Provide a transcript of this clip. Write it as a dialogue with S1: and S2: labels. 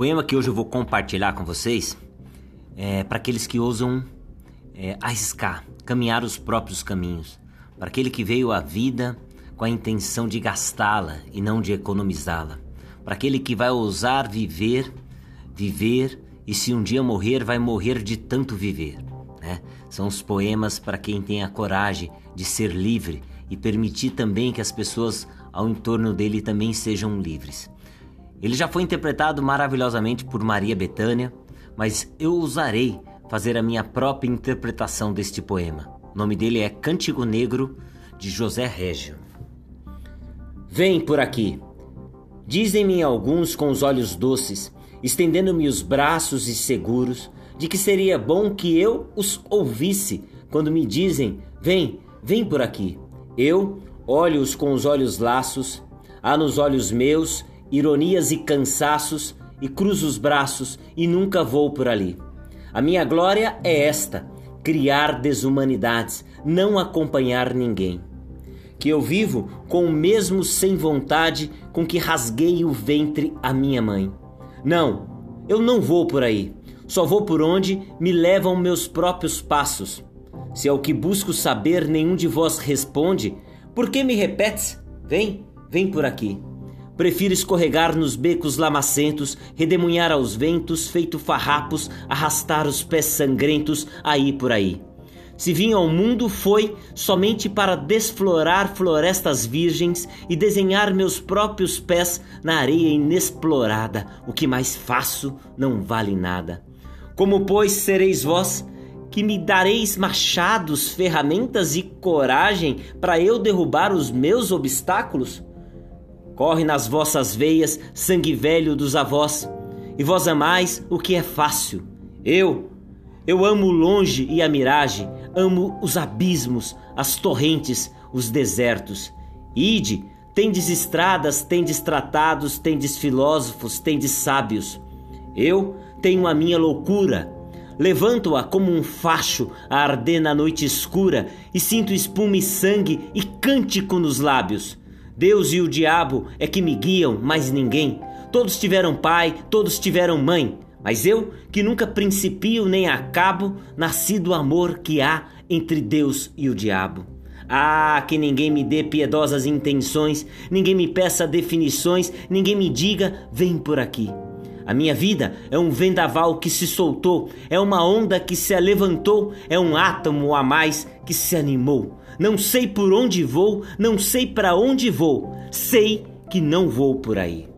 S1: poema que hoje eu vou compartilhar com vocês é para aqueles que ousam é, arriscar, caminhar os próprios caminhos, para aquele que veio à vida com a intenção de gastá-la e não de economizá-la, para aquele que vai ousar viver, viver e se um dia morrer, vai morrer de tanto viver. Né? São os poemas para quem tem a coragem de ser livre e permitir também que as pessoas ao entorno dele também sejam livres. Ele já foi interpretado maravilhosamente por Maria Bethânia, mas eu usarei fazer a minha própria interpretação deste poema. O nome dele é Cântico Negro de José Régio. Vem por aqui. Dizem-me alguns com os olhos doces, estendendo-me os braços e seguros, de que seria bom que eu os ouvisse quando me dizem: Vem, vem por aqui. Eu olho-os com os olhos laços, há nos olhos meus ironias e cansaços, e cruzo os braços e nunca vou por ali. A minha glória é esta: criar desumanidades, não acompanhar ninguém. Que eu vivo com o mesmo sem vontade com que rasguei o ventre a minha mãe. Não, eu não vou por aí. Só vou por onde me levam meus próprios passos. Se ao que busco saber nenhum de vós responde, por que me repetes? Vem, vem por aqui. Prefiro escorregar nos becos lamacentos, redemunhar aos ventos, feito farrapos, arrastar os pés sangrentos aí por aí. Se vim ao mundo foi somente para desflorar florestas virgens e desenhar meus próprios pés na areia inexplorada. O que mais faço não vale nada. Como, pois, sereis vós que me dareis machados, ferramentas e coragem para eu derrubar os meus obstáculos? Corre nas vossas veias sangue velho dos avós, e vós amais o que é fácil. Eu, eu amo o longe e a miragem, amo os abismos, as torrentes, os desertos. Ide, tendes estradas, tendes tratados, tendes filósofos, tendes sábios. Eu tenho a minha loucura. Levanto-a como um facho a arder na noite escura e sinto espuma e sangue e cântico nos lábios. Deus e o diabo é que me guiam, mais ninguém. Todos tiveram pai, todos tiveram mãe. Mas eu, que nunca principio nem acabo, nasci do amor que há entre Deus e o diabo. Ah, que ninguém me dê piedosas intenções, ninguém me peça definições, ninguém me diga, vem por aqui. A minha vida é um vendaval que se soltou, é uma onda que se levantou, é um átomo a mais que se animou. Não sei por onde vou, não sei para onde vou, sei que não vou por aí.